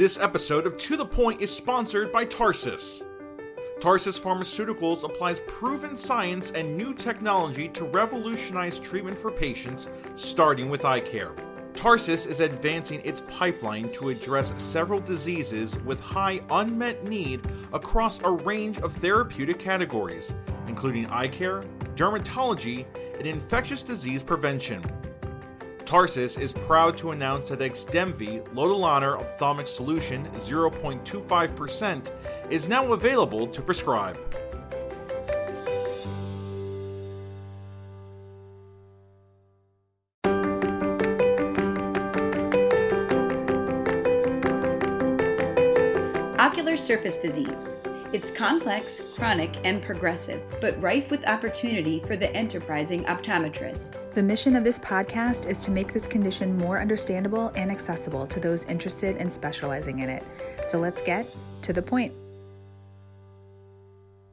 This episode of To the Point is sponsored by Tarsus. Tarsus Pharmaceuticals applies proven science and new technology to revolutionize treatment for patients, starting with eye care. Tarsus is advancing its pipeline to address several diseases with high unmet need across a range of therapeutic categories, including eye care, dermatology, and infectious disease prevention. Tarsus is proud to announce that Xdemvy Lotilaner Ophthalmic Solution 0.25% is now available to prescribe. Ocular surface disease. It's complex, chronic, and progressive, but rife with opportunity for the enterprising optometrist. The mission of this podcast is to make this condition more understandable and accessible to those interested in specializing in it. So let's get to the point.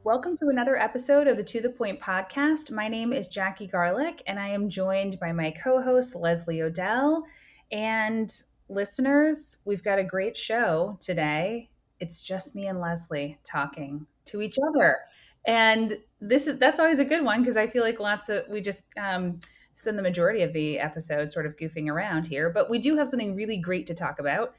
Welcome to another episode of the To the Point podcast. My name is Jackie Garlich, and I am joined by my co host, Leslie O'Dell. And listeners, we've got a great show today it's just me and Leslie talking to each other. And this is that's always a good one because I feel like lots of we just um, spend the majority of the episode sort of goofing around here, but we do have something really great to talk about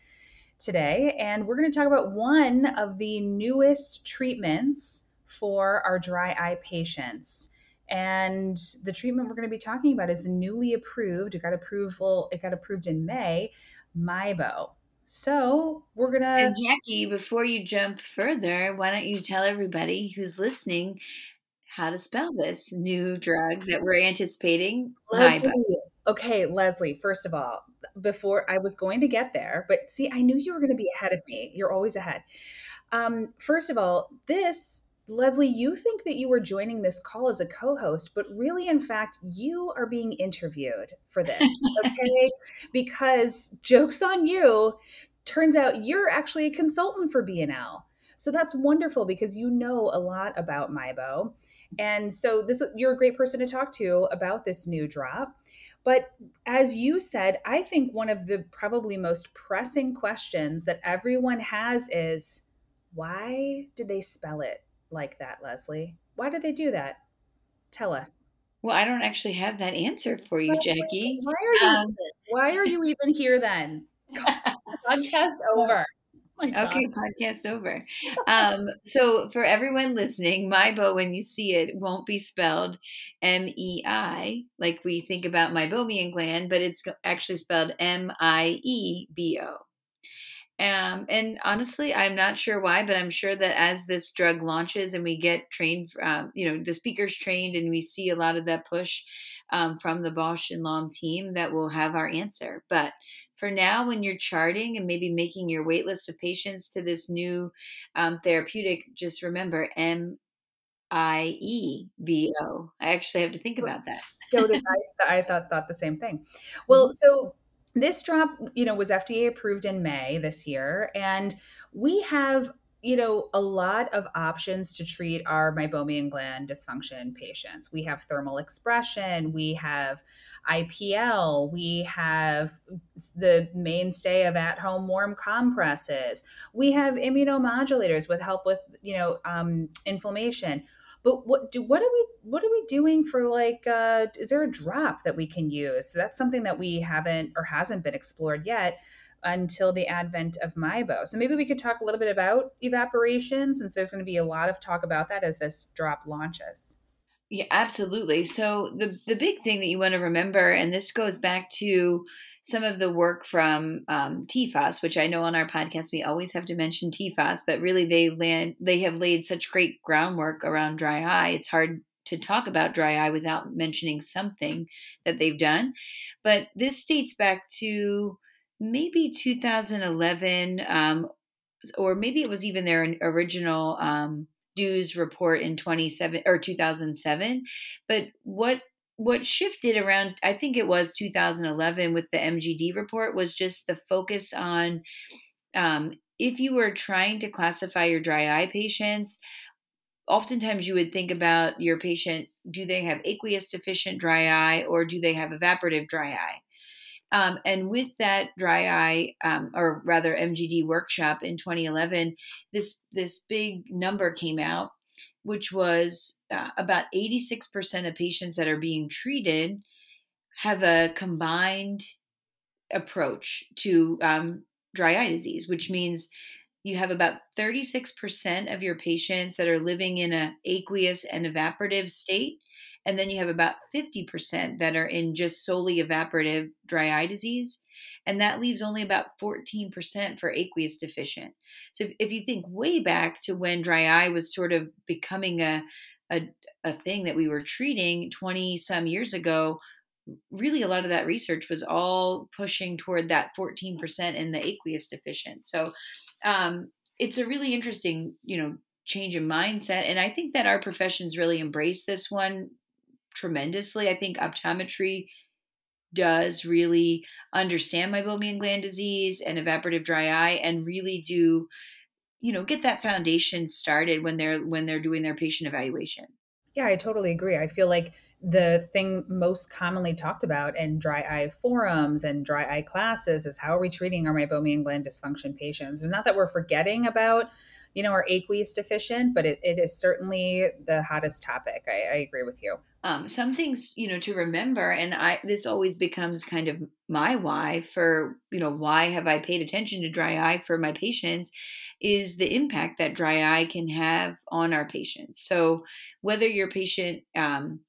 today, and we're going to talk about one of the newest treatments for our dry eye patients. And the treatment we're going to be talking about is the newly approved. It got approval. It got approved in May. Miebo. So we're gonna. And Jackie, before you jump further, why don't you tell everybody who's listening how to spell this new drug that we're anticipating? Leslie. Okay, Leslie. First of all, before I was going to get there, but see, I knew you were going to be ahead of me. You're always ahead. Um, first of all, this Leslie, you think that you were joining this call as a co host, but really, in fact, you are being interviewed for this, okay? because joke's on you, turns out you're actually a consultant for B&L. So that's wonderful because you know a lot about Miebo. And so this you're a great person to talk to about this new drop. But as you said, I think one of the probably most pressing questions that everyone has is why did they spell it like that, Leslie? Why do they do that? Tell us. Well, I don't actually have that answer for you, Jackie. Why are you? Um, why are you even here then? Podcast over. Oh okay, podcast over. Um, so for everyone listening, Miebo, when you see it, won't be spelled M E I like we think about meibomian gland, but it's actually spelled M I E B O. Um, and honestly, I'm not sure why, but I'm sure that as this drug launches and we get trained, um, you know, the speakers trained and we see a lot of that push um, from the Bausch and Lomb team, that will have our answer. But for now, when you're charting and maybe making your wait list of patients to this new um, therapeutic, just remember M I E B O. I actually have to think about that. so did I, I thought thought the same thing. Well, mm-hmm. so this drop, you know, was FDA approved in May this year, and we have you know, a lot of options to treat our meibomian gland dysfunction patients. We have thermal expression, we have IPL, we have the mainstay of at-home warm compresses, we have immunomodulators with help with, you know, um, inflammation. But what do what are we what are we doing for like uh, is there a drop that we can use? So that's something that we haven't or hasn't been explored yet until the advent of Miebo. So maybe we could talk a little bit about evaporation since there's going to be a lot of talk about that as this drop launches. Yeah, absolutely. So the the big thing that you want to remember, and this goes back to some of the work from um, TFOS, which I know on our podcast we always have to mention TFOS, but really they land they have laid such great groundwork around dry eye. It's hard to talk about dry eye without mentioning something that they've done. But this dates back to maybe 2011, um, or maybe it was even their original um, DEWS report in 27 or 2007. But what what shifted around i think it was 2011 with the mgd report was just the focus on um, if you were trying to classify your dry eye patients oftentimes you would think about your patient do they have aqueous deficient dry eye or do they have evaporative dry eye? Um, and with that dry eye, um, or rather MGD workshop in 2011, this this big number came out, which was uh, about 86% of patients that are being treated have a combined approach to um, dry eye disease, which means you have about 36% of your patients that are living in a aqueous and evaporative state and then you have about 50% that are in just solely evaporative dry eye disease. And that leaves only about 14% for aqueous deficient. So if, if you think way back to when dry eye was sort of becoming a, a, a thing that we were treating 20 some years ago really a lot of that research was all pushing toward that 14% in the aqueous deficient. So um, it's a really interesting you know change in mindset. And i think that our professions really embrace this one tremendously. I think optometry does really understand meibomian gland disease and evaporative dry eye and really do you know get that foundation started when they're when they're doing their patient evaluation. Yeah i totally agree. I feel like the thing most commonly talked about in dry eye forums and dry eye classes is how are we treating our meibomian gland dysfunction patients? And not that we're forgetting about you know are aqueous deficient but it, it is certainly the hottest topic. I, I agree with you. Um, some things you know to remember and i this always becomes kind of my why for you know why have i paid attention to dry eye for my patients is the impact that dry eye can have on our patients. So whether your patient um,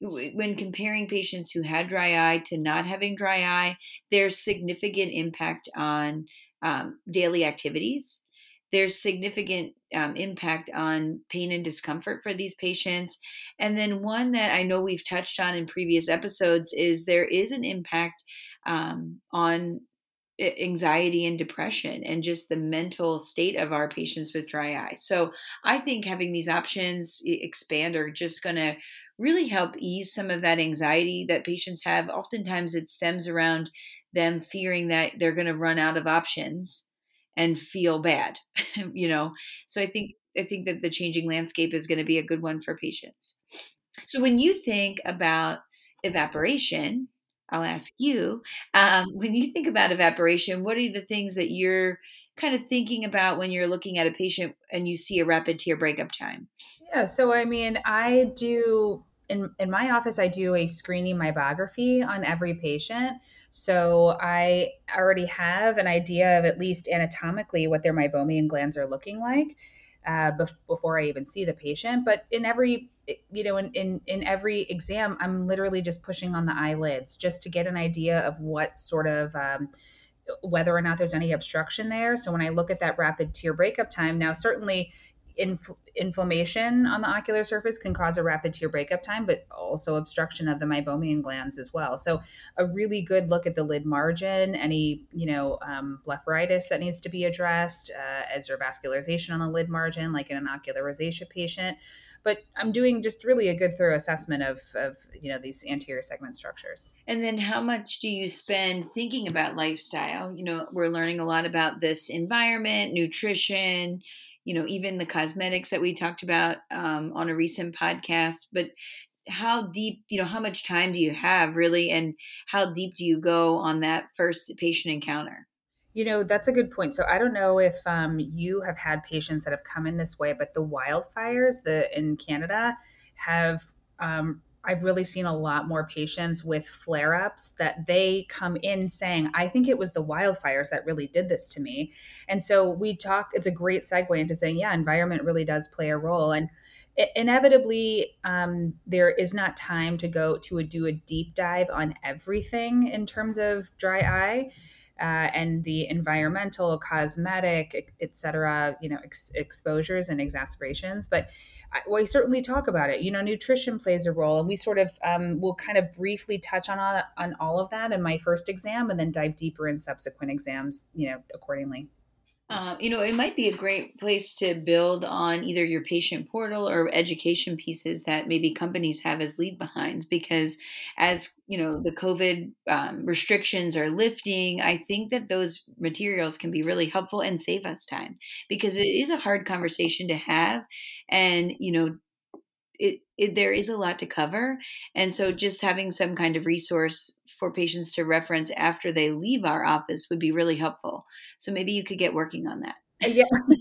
when comparing patients who had dry eye to not having dry eye, there's significant impact on um, daily activities. There's significant um, impact on pain and discomfort for these patients. And then, one that I know we've touched on in previous episodes is there is an impact um, on anxiety and depression and just the mental state of our patients with dry eye. So I think having these options expand are just going to really help ease some of that anxiety that patients have. Oftentimes it stems around them fearing that they're going to run out of options and feel bad, you know. So I think I think that the changing landscape is going to be a good one for patients. So when you think about evaporation, I'll ask you, um, when you think about evaporation, what are the things that you're kind of thinking about when you're looking at a patient and you see a rapid tear breakup time? Yeah, so I mean, I do in in my office I do a screening meibography on every patient. So I already have an idea of at least anatomically what their meibomian glands are looking like uh, bef- before I even see the patient. But in every you know in, in in every exam, I'm literally just pushing on the eyelids just to get an idea of what sort of um, whether or not there's any obstruction there. So when I look at that rapid tear breakup time, now certainly inf- inflammation on the ocular surface can cause a rapid tear breakup time, but also obstruction of the meibomian glands as well. So a really good look at the lid margin, any you know um, blepharitis that needs to be addressed, uh, is vascularization on the lid margin, like in an ocular rosacea patient but I'm doing just really a good thorough assessment of, of you know these anterior segment structures. And then how much do you spend thinking about lifestyle? You know, we're learning a lot about this environment, nutrition, you know, even the cosmetics that we talked about um, on a recent podcast. But how deep, you know, how much time do you have really, and how deep do you go on that first patient encounter? You know, that's a good point. So I don't know if um, you have had patients that have come in this way, but the wildfires the in Canada have um, I've really seen a lot more patients with flare ups that they come in saying, I think it was the wildfires that really did this to me. And so we talk, it's a great segue into saying, yeah, environment really does play a role. And inevitably, um, there is not time to go to a, do a deep dive on everything in terms of dry eye uh, and the environmental, cosmetic, etc., you know, ex- exposures and exacerbations. But I, we certainly talk about it. You know, nutrition plays a role, and we sort of um, will kind of briefly touch on all, on all of that in my first exam, and then dive deeper in subsequent exams. You know, accordingly. Uh, you know, it might be a great place to build on either your patient portal or education pieces that maybe companies have as lead behinds. Because as you know, the COVID um, restrictions are lifting, I think that those materials can be really helpful and save us time because it is a hard conversation to have. And you know, it, it there is a lot to cover, and so just having some kind of resource for patients to reference after they leave our office would be really helpful. So maybe you could get working on that. yeah.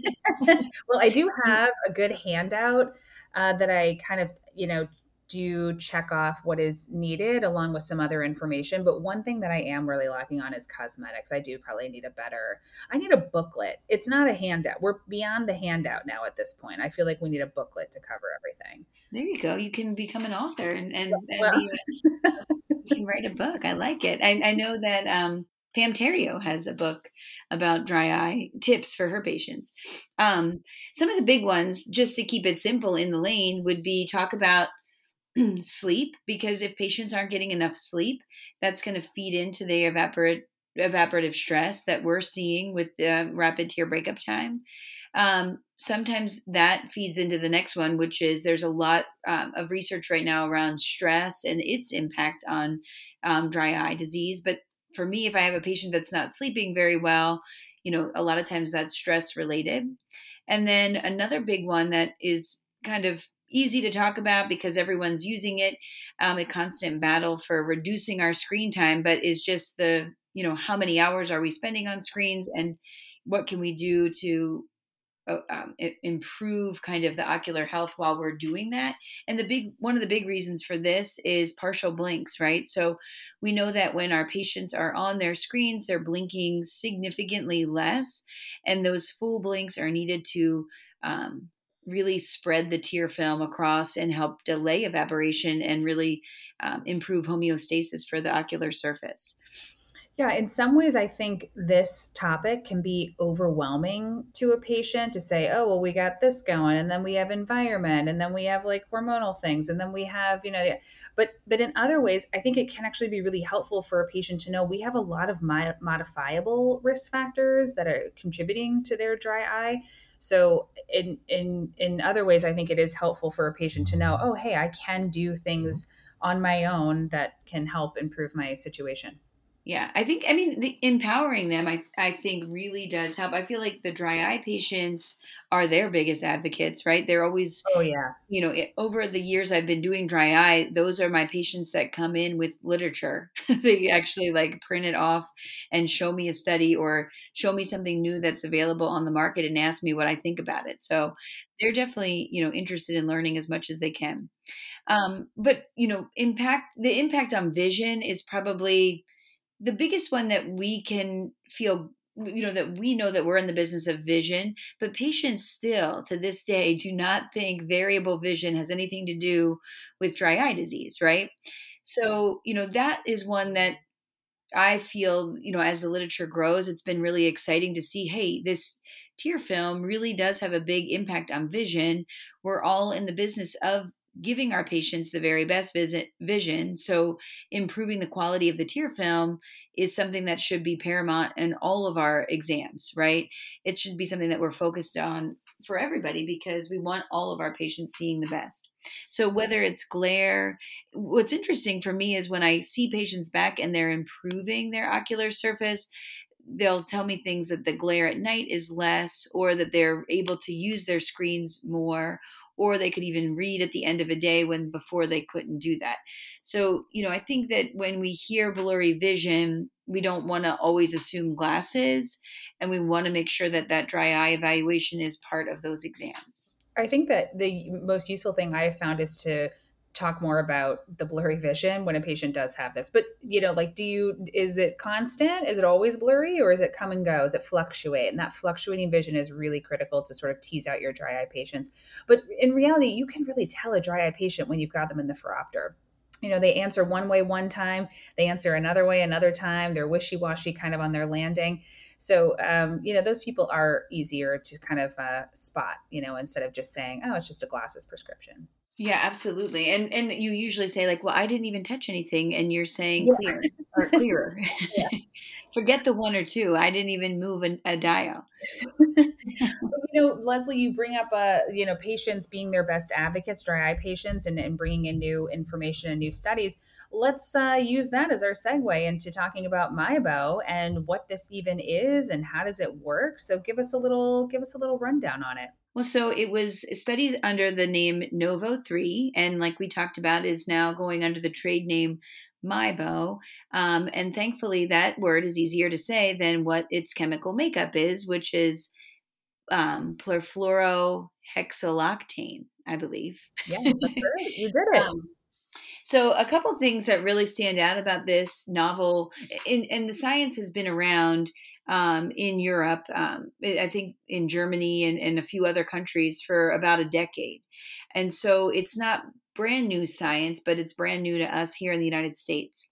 well, I do have a good handout uh, that I kind of, you know, do check off what is needed along with some other information. But one thing that I am really lacking on is cosmetics. I do probably need a better, I need a booklet. It's not a handout. We're beyond the handout now at this point. I feel like we need a booklet to cover everything. There you go. You can become an author and, and, well. be, you can write a book. I like it. I, I know that um, Pam Terrio has a book about dry eye tips for her patients. Um, some of the big ones, just to keep it simple in the lane, would be talk about sleep because if patients aren't getting enough sleep, that's going to feed into the evaporate, evaporative stress that we're seeing with the rapid tear breakup time. Um, sometimes that feeds into the next one, which is there's a lot um, of research right now around stress and its impact on um, dry eye disease. But for me, if I have a patient that's not sleeping very well, you know, a lot of times that's stress related. And then another big one that is kind of easy to talk about because everyone's using it, um, a constant battle for reducing our screen time, but is just the, you know, how many hours are we spending on screens and what can we do to um, improve kind of the ocular health while we're doing that. And the big one of the big reasons for this is partial blinks, right? So we know that when our patients are on their screens, they're blinking significantly less, and those full blinks are needed to um, really spread the tear film across and help delay evaporation and really um, improve homeostasis for the ocular surface. Yeah, in some ways, I think this topic can be overwhelming to a patient to say, oh, well, we got this going, and then we have environment, and then we have like hormonal things, and then we have, you know, but but in other ways, I think it can actually be really helpful for a patient to know we have a lot of modifiable risk factors that are contributing to their dry eye. So in in in other ways, I think it is helpful for a patient to know, oh, hey, I can do things on my own that can help improve my situation. Yeah, I think I mean the empowering them I I think really does help. I feel like the dry eye patients are their biggest advocates, right? They're always Oh yeah. You know, it, over the years I've been doing dry eye, those are my patients that come in with literature. they actually like print it off and show me a study or show me something new that's available on the market and ask me what I think about it. So, they're definitely, you know, interested in learning as much as they can. Um, but, you know, impact the impact on vision is probably the biggest one that we can feel you know that we know that we're in the business of vision but patients still to this day do not think variable vision has anything to do with dry eye disease right? So you know that is one that i feel you know as the literature grows it's been really exciting to see hey this tear film really does have a big impact on vision. We're all in the business of giving our patients the very best visit, vision. So, improving the quality of the tear film is something that should be paramount in all of our exams, right? It should be something that we're focused on for everybody because we want all of our patients seeing the best. So, whether it's glare, what's interesting for me is when I see patients back and they're improving their ocular surface, they'll tell me things that the glare at night is less or that they're able to use their screens more or they could even read at the end of a day when before they couldn't do that. So, you know, I think that when we hear blurry vision, we don't want to always assume glasses and we want to make sure that that dry eye evaluation is part of those exams. I think that the most useful thing I have found is to talk more about the blurry vision when a patient does have this. But you know, like, do you is it constant? Is it always blurry, or is it come and go? Is it fluctuate? And that fluctuating vision is really critical to sort of tease out your dry eye patients. But in reality, you can really tell a dry eye patient when you've got them in the phoropter. You know, they answer one way one time, they answer another way another time. They're wishy washy kind of on their landing. So, um, you know, those people are easier to kind of uh, spot, you know, instead of just saying, oh, it's just a glasses prescription. Yeah, absolutely. And and you usually say like, "Well, I didn't even touch anything," and you're saying yeah. clear or clearer. Yeah. Forget the one or two. I didn't even move a, a dial. you know, Leslie, you bring up, uh, you know, patients being their best advocates, dry eye patients, and, and bringing in new information and new studies. Let's uh, use that as our segue into talking about MIEBO and what this even is and how does it work. So, give us a little, give us a little rundown on it. Well, so it was studies under the name NOV03, and like we talked about, is now going under the trade name Miebo. Um, and thankfully, that word is easier to say than what its chemical makeup is, which is um, I believe. Yeah, that's right. You did it. Um, so, a couple things that really stand out about this novel, and, and the science has been around um, in Europe, um, I think in Germany and, and a few other countries for about a decade. And so it's not brand new science, but it's brand new to us here in the United States.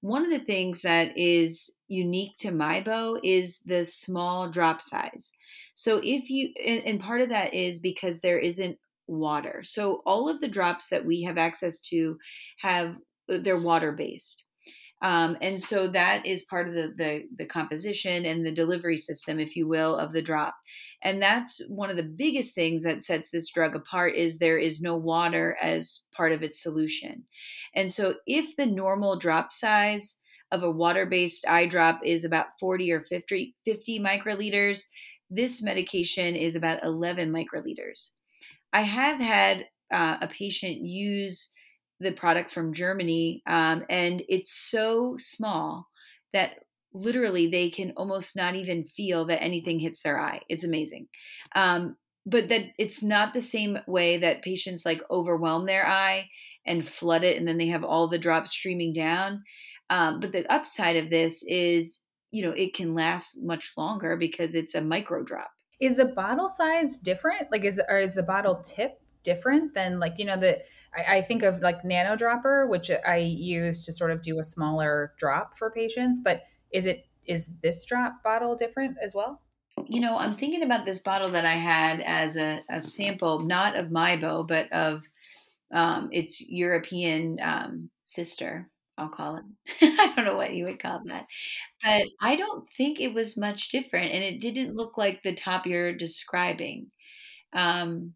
One of the things that is unique to Miebo is the small drop size. So if you, and, and part of that is because there isn't water. So all of the drops that we have access to have, they're water based. Um, and so that is part of the, the, the composition and the delivery system, if you will, of the drop. And that's one of the biggest things that sets this drug apart is there is no water as part of its solution. And so if the normal drop size of a water-based eye drop is about 40 or 50, 50 microliters, this medication is about 11 microliters. I have had uh, a patient use the product from Germany, um, and it's so small that literally they can almost not even feel that anything hits their eye. It's amazing. Um, but that it's not the same way that patients like overwhelm their eye and flood it, and then they have all the drops streaming down. Um, but the upside of this is, you know, it can last much longer because it's a micro drop. Is the bottle size different? Like, is the, or is the bottle tip different than like you know the I, I, think of like Nanodropper which i use to sort of do a smaller drop for patients but is it is this drop bottle different as well you know i'm thinking about this bottle that i had as a, a sample not of Miebo but of um, its european um, sister I'll call it. I don't know what you would call that. But I don't think it was much different. And it didn't look like the top you're describing. Um,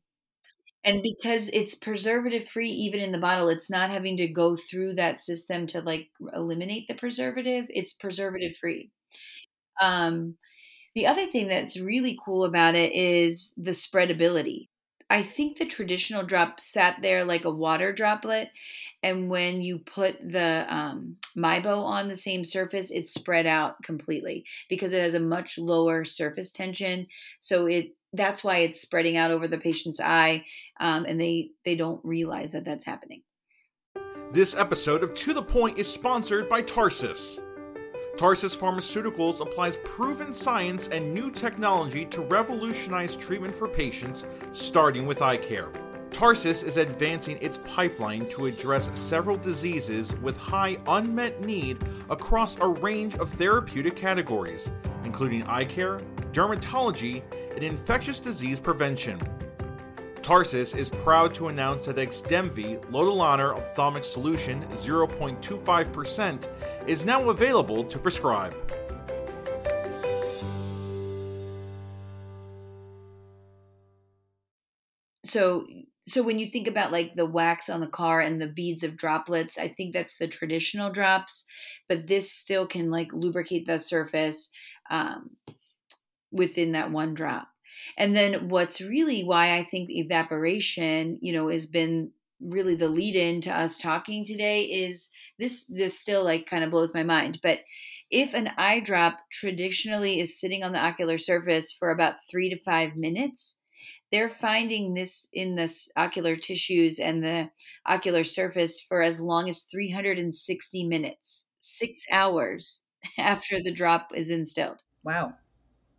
and because it's preservative free even in the bottle it's not having to go through that system to like eliminate the preservative it's preservative free um, the other thing that's really cool about it is the spreadability i think the traditional drop sat there like a water droplet and when you put the um, on the same surface, it's spread out completely because it has a much lower surface tension. So it that's why it's spreading out over the patient's eye, um, and they they don't realize that that's happening. This episode of To the Point is sponsored by Tarsus. Tarsus Pharmaceuticals applies proven science and new technology to revolutionize treatment for patients, starting with eye care. Tarsus is advancing its pipeline to address several diseases with high unmet need across a range of therapeutic categories, including eye care, dermatology, and infectious disease prevention. Tarsus is proud to announce that Xdemvy Lotilaner Ophthalmic Solution 0.25% is now available to prescribe. So so when you think about like the wax on the car and the beads of droplets i think that's the traditional drops but this still can like lubricate the surface um, within that one drop. And then what's really why i think evaporation you know has been really the lead in to us talking today is this this still like kind of blows my mind but if an eye drop traditionally is sitting on the ocular surface for about three to five minutes they're finding this in the ocular tissues and the ocular surface for as long as 360 minutes, six hours after the drop is instilled. Wow.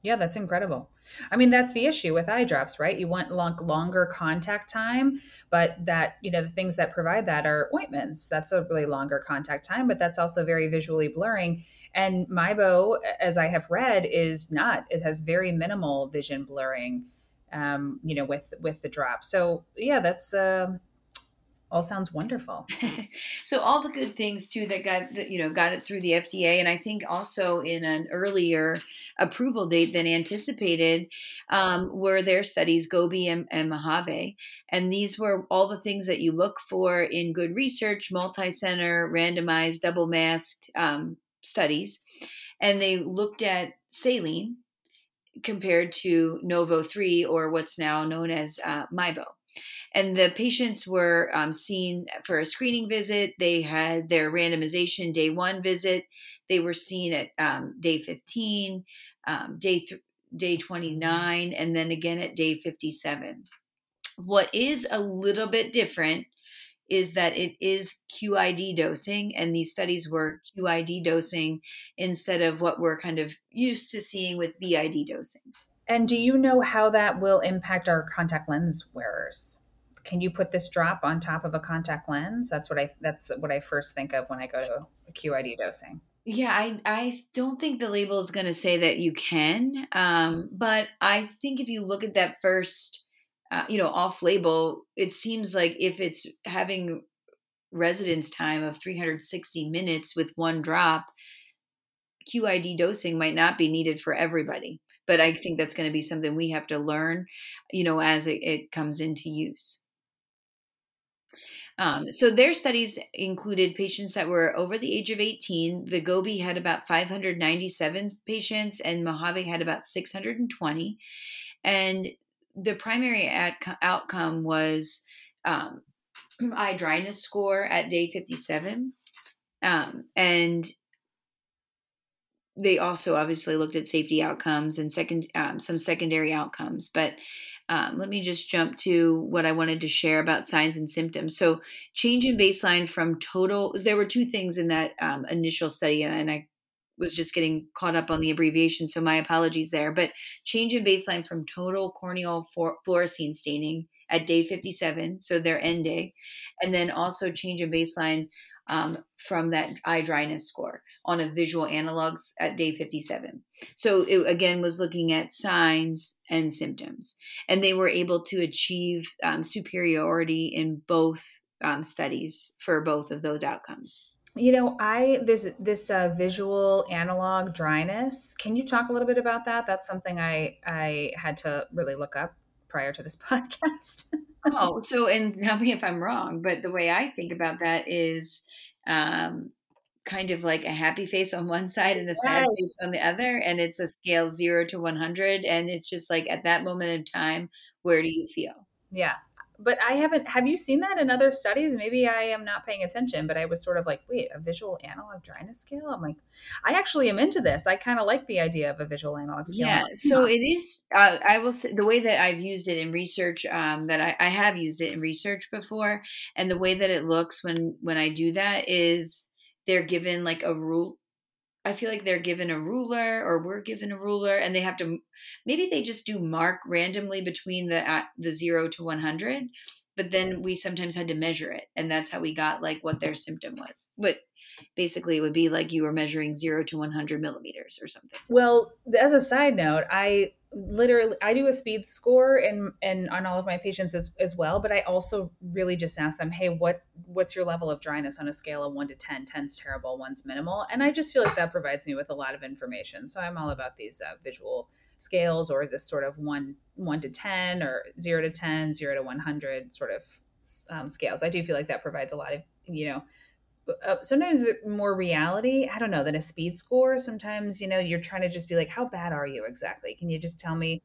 Yeah, that's incredible. I mean, that's the issue with eye drops, right? You want long, longer contact time, but that, you know, the things that provide that are ointments. That's a really longer contact time, but that's also very visually blurring. And Miebo, as I have read, is not. It has very minimal vision blurring um, you know, with with the drop. So yeah, that's uh, all sounds wonderful. so all the good things too that got that you know got it through the FDA, and I think also in an earlier approval date than anticipated um, were their studies Gobi and, and Mojave, and these were all the things that you look for in good research, multi-center, randomized, double masked um, studies, and they looked at saline compared to NOV03 or what's now known as uh, Miebo. And the patients were um, seen for a screening visit. They had their randomization day one visit. They were seen at um, day 15, um, day, th- day 29, and then again at day 57. What is a little bit different is that it is QID dosing, and these studies were QID dosing instead of what we're kind of used to seeing with BID dosing. And do you know how that will impact our contact lens wearers? Can you put this drop on top of a contact lens? That's what I that's what I first think of when I go to QID dosing. Yeah, I I don't think the label is going to say that you can, um, but I think if you look at that first uh, you know, off label, it seems like if it's having residence time of 360 minutes with one drop, QID dosing might not be needed for everybody. But I think that's going to be something we have to learn, you know, as it, it comes into use. Um, so their studies included patients that were over the age of 18. The Gobi had about 597 patients, and Mojave had about 620. And the primary ad- outcome was um, eye dryness score at day 57. Um, and they also obviously looked at safety outcomes and second um, some secondary outcomes. But um, let me just jump to what I wanted to share about signs and symptoms. So, change in baseline from total. There were two things in that um, initial study, and, and I was just getting caught up on the abbreviation, so my apologies there. But change in baseline from total corneal fluorescein staining at day 57, so their end day, and then also change in baseline um, from that eye dryness score on a visual analogs at day 57. So it again was looking at signs and symptoms, and they were able to achieve um, superiority in both um, studies for both of those outcomes. You know, I this this uh, visual analog dryness. Can you talk a little bit about that? That's something I I had to really look up prior to this podcast. oh, so and tell me if I'm wrong, but the way I think about that is um, kind of like a happy face on one side and a sad face on the other, and it's a scale zero to one hundred, and it's just like at that moment in time, where do you feel? Yeah, but I haven't. Have you seen that in other studies? Maybe I am not paying attention, but I was sort of like, wait, a visual analog dryness scale? I'm like, I actually am into this. I kind of like the idea of a visual analog scale. Yeah. So it is. Uh, I will say the way that I've used it in research. Um, that I, I have used it in research before, and the way that it looks when when I do that is they're given like a rule I feel like they're given a ruler or we're given a ruler and they have to maybe they just do mark randomly between the uh, the 0 to 100 but then we sometimes had to measure it and that's how we got like what their symptom was but basically it would be like you were measuring 0 to 100 millimeters or something. Well as a side note i literally i do a speed score and and on all of my patients as, as well but i also really just ask them hey what what's your level of dryness on a scale of 1 to 10 10's terrible 1's minimal. And i just feel like that provides me with a lot of information. So i'm all about these uh, visual scales or this sort of 1 1 to 10 or 0 to 10 0 to 100 sort of um, scales. I do feel like that provides a lot of you know uh, sometimes more reality i don't know than a speed score. Sometimes you know you're trying to just be like how bad are you exactly? Can you just tell me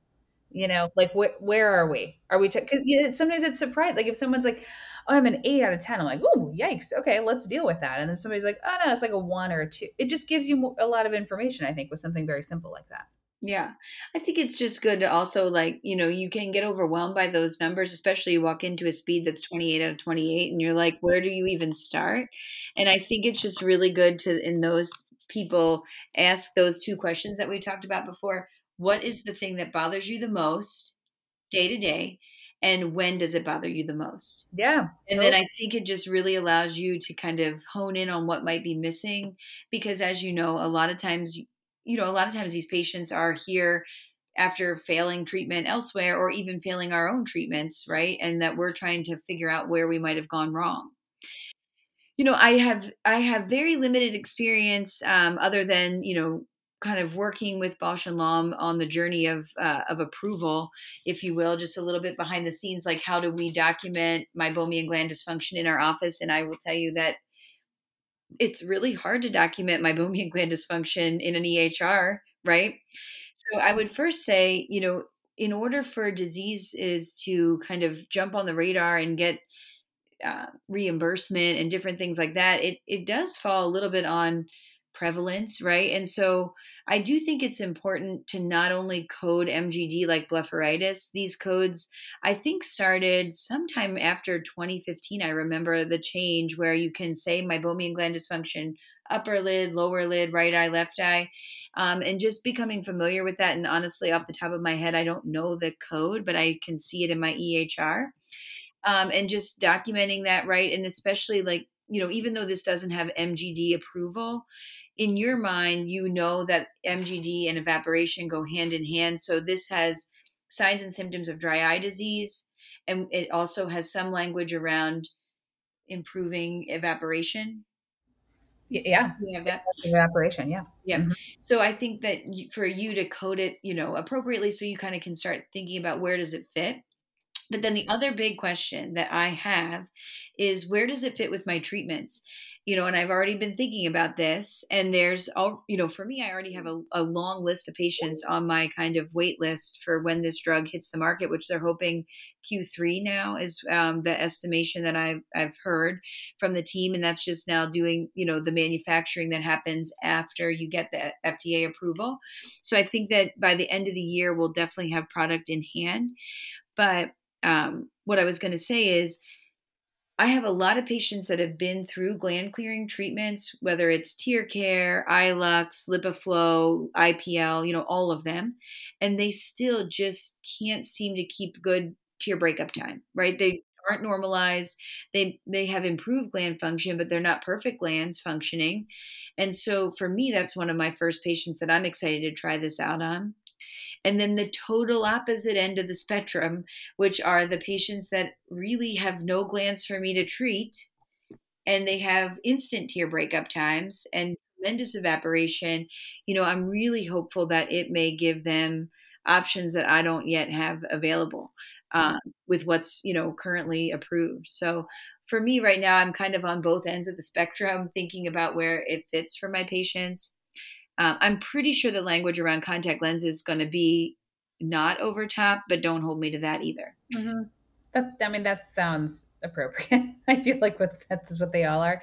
you know like wh- where are we? Are we because t- sometimes it's surprise like if someone's like oh i'm an 8 out of 10 i'm like oh yikes okay let's deal with that. And then somebody's like oh no it's like a 1 or a 2 it just gives you a lot of information i think with something very simple like that yeah. I think it's just good to also like, you know, you can get overwhelmed by those numbers, especially you walk into a speed that's 28 out of 28 and you're like, where do you even start? And I think it's just really good to, in those people, ask those two questions that we talked about before. What is the thing that bothers you the most day to day? And when does it bother you the most? Yeah. And totally. then I think it just really allows you to kind of hone in on what might be missing. Because as you know, a lot of times you know, a lot of times these patients are here after failing treatment elsewhere or even failing our own treatments, right? And that we're trying to figure out where we might have gone wrong. You know, I have I have very limited experience um, other than you know kind of working with Bausch and Lomb on the journey of uh, of approval, if you will, just a little bit behind the scenes, like how do we document meibomian gland dysfunction in our office? And I will tell you that it's really hard to document meibomian gland dysfunction in an EHR, right? So I would first say, you know, in order for diseases to kind of jump on the radar and get uh, reimbursement and different things like that, it it does fall a little bit on prevalence, right? And so I do think it's important to not only code MGD like blepharitis. These codes, I think, started sometime after 2015. I remember the change where you can say meibomian gland dysfunction, upper lid, lower lid, right eye, left eye, um, and just becoming familiar with that. And honestly, off the top of my head, I don't know the code, but I can see it in my EHR. Um, and just documenting that right, and especially like you know, even though this doesn't have MGD approval, in your mind, you know that MGD and evaporation go hand in hand. So this has signs and symptoms of dry eye disease, and it also has some language around improving evaporation. Yeah, you have that evaporation. Yeah, yeah. Mm-hmm. So I think that for you to code it, you know, appropriately, so you kind of can start thinking about where does it fit. But then the other big question that I have is where does it fit with my treatments? You know, and I've already been thinking about this. And there's all, you know, for me, I already have a, a, long list of patients on my kind of wait list for when this drug hits the market, which they're hoping Q3 now is um, the estimation that I've, I've heard from the team. And that's just now doing, you know, the manufacturing that happens after you get the FDA approval. So I think that by the end of the year, we'll definitely have product in hand. But um, what I was going to say is, I have a lot of patients that have been through gland clearing treatments, whether it's TearCare, iLux, LipiFlow, IPL, you know, all of them, and they still just can't seem to keep good tear breakup time, right? They aren't normalized. They they have improved gland function, but they're not perfect glands functioning. And so for me, that's one of my first patients that I'm excited to try this out on. And then the total opposite end of the spectrum, which are the patients that really have no glands for me to treat and they have instant tear breakup times and tremendous evaporation. You know, I'm really hopeful that it may give them options that I don't yet have available um, with what's, you know, currently approved. So for me right now, I'm kind of on both ends of the spectrum, thinking about where it fits for my patients. Um, I'm pretty sure the language around contact lenses is going to be not over top, but don't hold me to that either. Mm-hmm. That I mean, that sounds appropriate. I feel like what that's what they all are.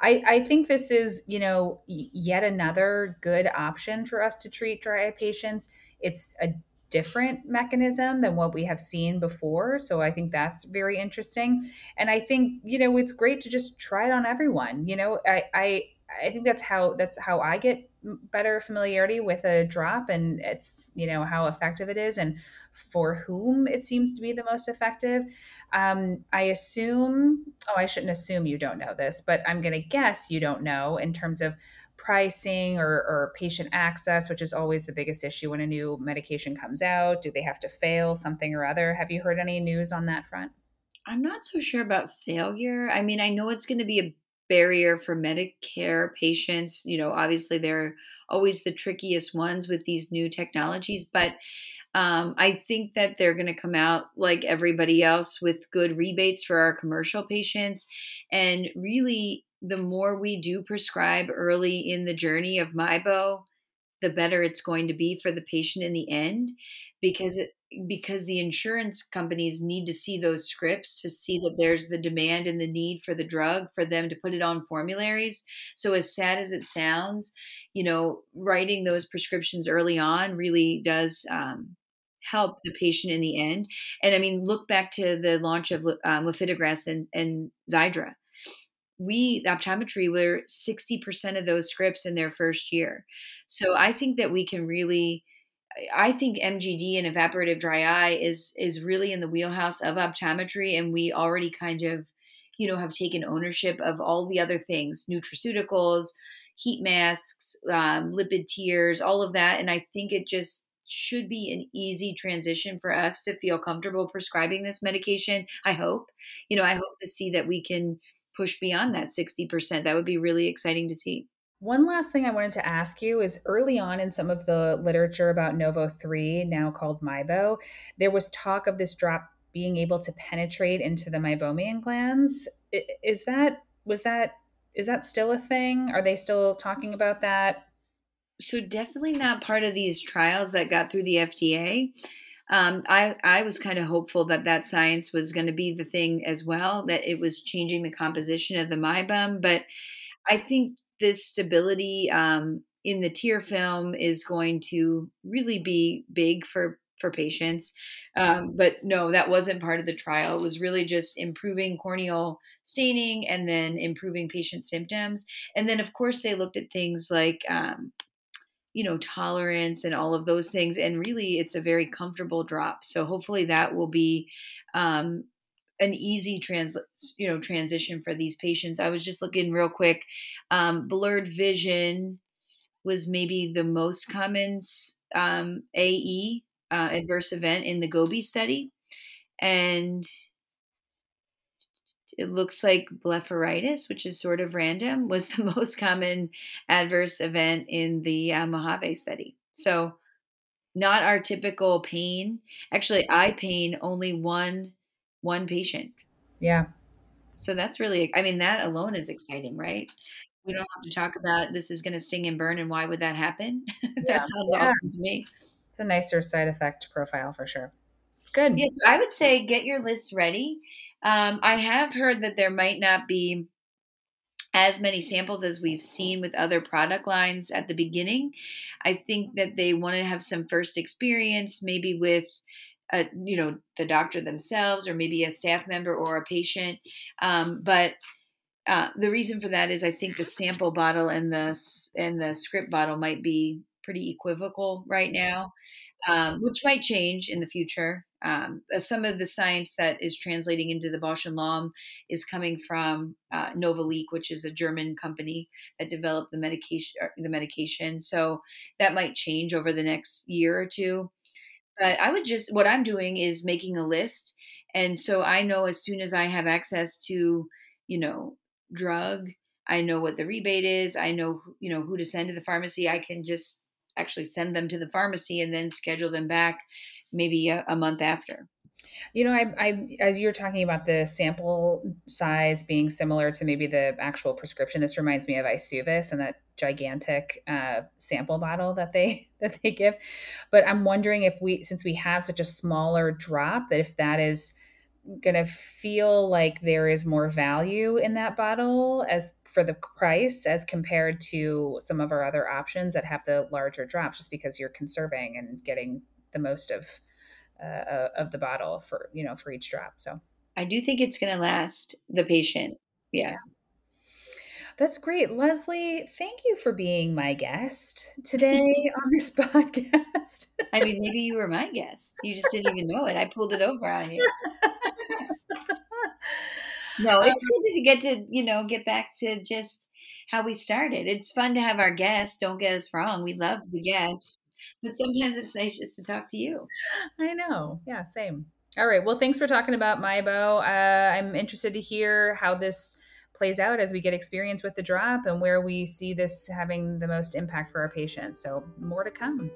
I I think this is you know yet another good option for us to treat dry eye patients. It's a different mechanism than what we have seen before. So I think that's very interesting. And I think, you know, it's great to just try it on everyone. You know, I I I think that's how that's how I get better familiarity with a drop and it's you know how effective it is and for whom it seems to be the most effective. Um, I assume, oh, I shouldn't assume you don't know this, but I'm going to guess you don't know in terms of pricing or, or patient access, which is always the biggest issue when a new medication comes out. Do they have to fail something or other? Have you heard any news on that front? I'm not so sure about failure. I mean, I know it's going to be a barrier for Medicare patients. You know, obviously they're always the trickiest ones with these new technologies, but um, I think that they're going to come out like everybody else with good rebates for our commercial patients. And really, the more we do prescribe early in the journey of MIEBO, the better it's going to be for the patient in the end because it, because the insurance companies need to see those scripts to see that there's the demand and the need for the drug for them to put it on formularies. So, as sad as it sounds, you know, writing those prescriptions early on really does um, help the patient in the end. And I mean, look back to the launch of um, and, and Xiidra. We, the optometry, were 60% of those scripts in their first year. So I think that we can really I think MGD and evaporative dry eye is is really in the wheelhouse of optometry, and we already kind of, you know, have taken ownership of all the other things, nutraceuticals, heat masks, um, lipid tears, all of that, and I think it just should be an easy transition for us to feel comfortable prescribing this medication. I hope, you know, I hope to see that we can push beyond that 60%. That would be really exciting to see. One last thing I wanted to ask you is early on in some of the literature about NOV03, now called MIEBO, there was talk of this drop being able to penetrate into the meibomian glands. Is that was that is that still a thing? Are they still talking about that? So definitely not part of these trials that got through the FDA. Um, I I was kind of hopeful that that science was going to be the thing as well, that it was changing the composition of the meibum. But I think this stability um, in the tear film is going to really be big for for patients. Um, but no, that wasn't part of the trial. It was really just improving corneal staining and then improving patient symptoms. And then, of course, they looked at things like, um, you know, tolerance and all of those things. And really, it's a very comfortable drop. So hopefully, that will be. Um, an easy trans you know transition for these patients i was just looking real quick um, blurred vision was maybe the most common um, ae uh, adverse event in the Gobi study. And it looks like blepharitis, which is sort of random, was the most common adverse event in the uh, Mojave study. So, not our typical pain. Actually, eye pain only one one patient. Yeah. So that's really, I mean, that alone is exciting, right? We don't have to talk about this is going to sting and burn, and why would that happen? Yeah. that sounds Yeah. awesome to me. It's a nicer side effect profile for sure. It's good. Yes, I would say get your list ready. Um, I have heard that there might not be as many samples as we've seen with other product lines at the beginning. I think that they want to have some first experience, maybe with a, you know the doctor themselves, or maybe a staff member or a patient. Um, but uh, the reason for that is I think the sample bottle and the and the script bottle might be pretty equivocal right now, um, which might change in the future. Um, some of the science that is translating into the Bausch and Lomb is coming from uh, Novaliq, which is a German company that developed the medication. uh, The medication, so that might change over the next year or two. But I would just what I'm doing is making a list, and so I know as soon as I have access to, you know, drug, I know what the rebate is. I know you know who to send to the pharmacy. I can just actually send them to the pharmacy and then schedule them back maybe a, a month after. You know, I, I as you're talking about the sample size being similar to maybe the actual prescription, this reminds me of Eysuvis and that gigantic uh, sample bottle that they that they give. But I'm wondering if we, since we have such a smaller drop, that if that is going to feel like there is more value in that bottle as for the price as compared to some of our other options that have the larger drops, just because you're conserving and getting the most of uh, of the bottle for you know for each drop. So I do think it's going to last the patient. Yeah. that's great, Leslie. Thank you for being my guest today on this podcast. I mean, maybe you were my guest. You just didn't even know it. I pulled it over on you. No, it's good to get to, you know, get back to just how we started. It's fun to have our guests. Don't get us wrong. We love the guests. But sometimes it's nice just to talk to you. I know. Yeah, same. All right. Well, thanks for talking about Miebo. Uh, I'm interested to hear how this plays out as we get experience with the drop and where we see this having the most impact for our patients. So, more to come.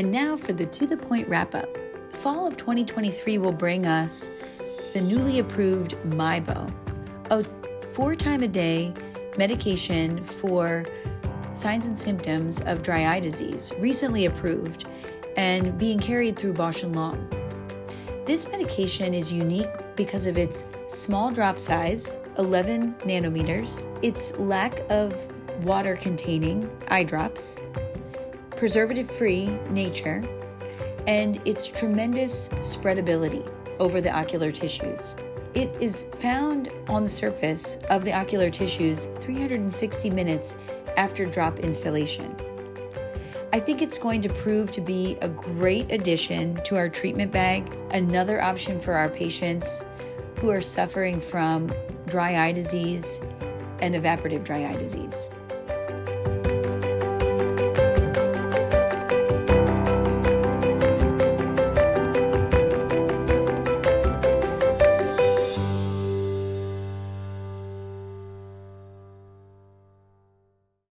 And now for the to the point wrap up. Fall of 2023 will bring us the newly approved Miebo, a four time a day medication for signs and symptoms of dry eye disease, recently approved and being carried through Bausch and Lomb. This medication is unique because of its small drop size, 11 nanometers, its lack of water containing eye drops, preservative free nature, and its tremendous spreadability over the ocular tissues. It is found on the surface of the ocular tissues 360 minutes after drop installation. I think it's going to prove to be a great addition to our treatment bag, another option for our patients who are suffering from dry eye disease and evaporative dry eye disease.